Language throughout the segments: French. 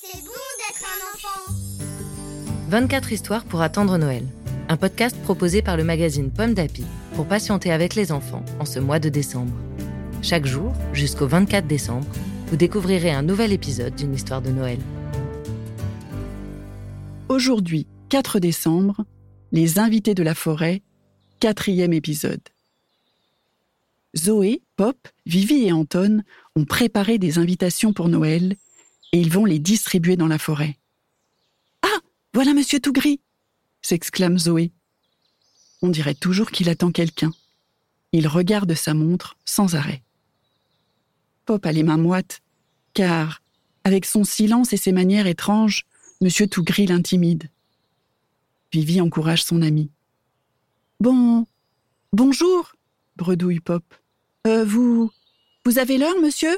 c'est bon d'être un enfant. 24 histoires pour attendre Noël. Un podcast proposé par le magazine Pomme d'Api pour patienter avec les enfants en ce mois de décembre. Chaque jour, jusqu'au 24 décembre, vous découvrirez un nouvel épisode d'une histoire de Noël. Aujourd'hui, 4 décembre, les invités de la forêt, quatrième épisode. Zoé, Pop, Vivi et Anton ont préparé des invitations pour Noël et ils vont les distribuer dans la forêt. Ah, voilà Monsieur tout gris s'exclame Zoé. On dirait toujours qu'il attend quelqu'un. Il regarde sa montre sans arrêt. Pop a les mains moites, car, avec son silence et ses manières étranges, Monsieur tout gris l'intimide. Vivi encourage son ami. Bon. Bonjour, bredouille Pop. Euh, vous. Vous avez l'heure, monsieur?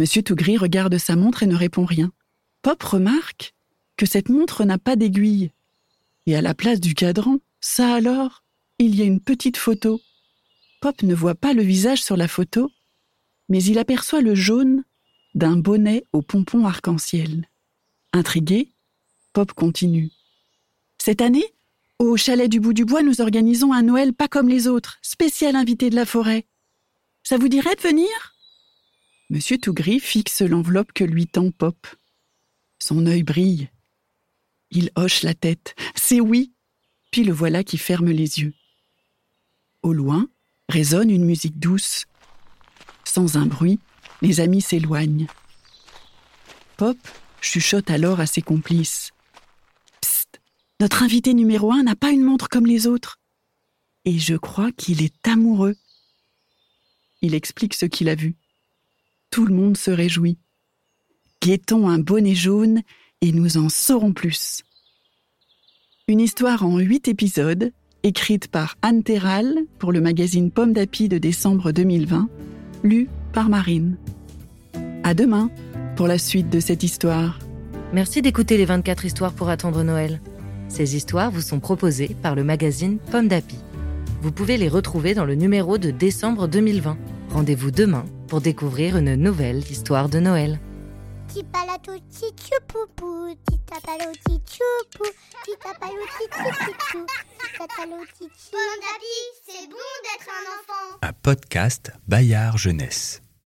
Monsieur Tougris regarde sa montre et ne répond rien. Pop remarque que cette montre n'a pas d'aiguille. Et à la place du cadran, ça alors, il y a une petite photo. Pop ne voit pas le visage sur la photo, mais il aperçoit le jaune d'un bonnet au pompon arc-en-ciel. Intrigué, Pop continue. Cette année, au chalet du bout du bois, nous organisons un Noël pas comme les autres, spécial invité de la forêt. Ça vous dirait de venir? Monsieur Tougris fixe l'enveloppe que lui tend Pop. Son œil brille. Il hoche la tête. C'est oui. Puis le voilà qui ferme les yeux. Au loin résonne une musique douce. Sans un bruit, les amis s'éloignent. Pop chuchote alors à ses complices. Notre invité numéro un n'a pas une montre comme les autres. Et je crois qu'il est amoureux. Il explique ce qu'il a vu. Tout le monde se réjouit. Guettons un bonnet jaune et nous en saurons plus. Une histoire en huit épisodes, écrite par Anne Terral pour le magazine Pomme d'Api de décembre 2020, lue par Marine. À demain pour la suite de cette histoire. Merci d'écouter les 24 histoires pour attendre Noël. Ces histoires vous sont proposées par le magazine Pomme d'Api. Vous pouvez les retrouver dans le numéro de décembre 2020. Rendez-vous demain pour découvrir une nouvelle histoire de Noël. c'est bon d'être un enfant. Un podcast Bayard Jeunesse.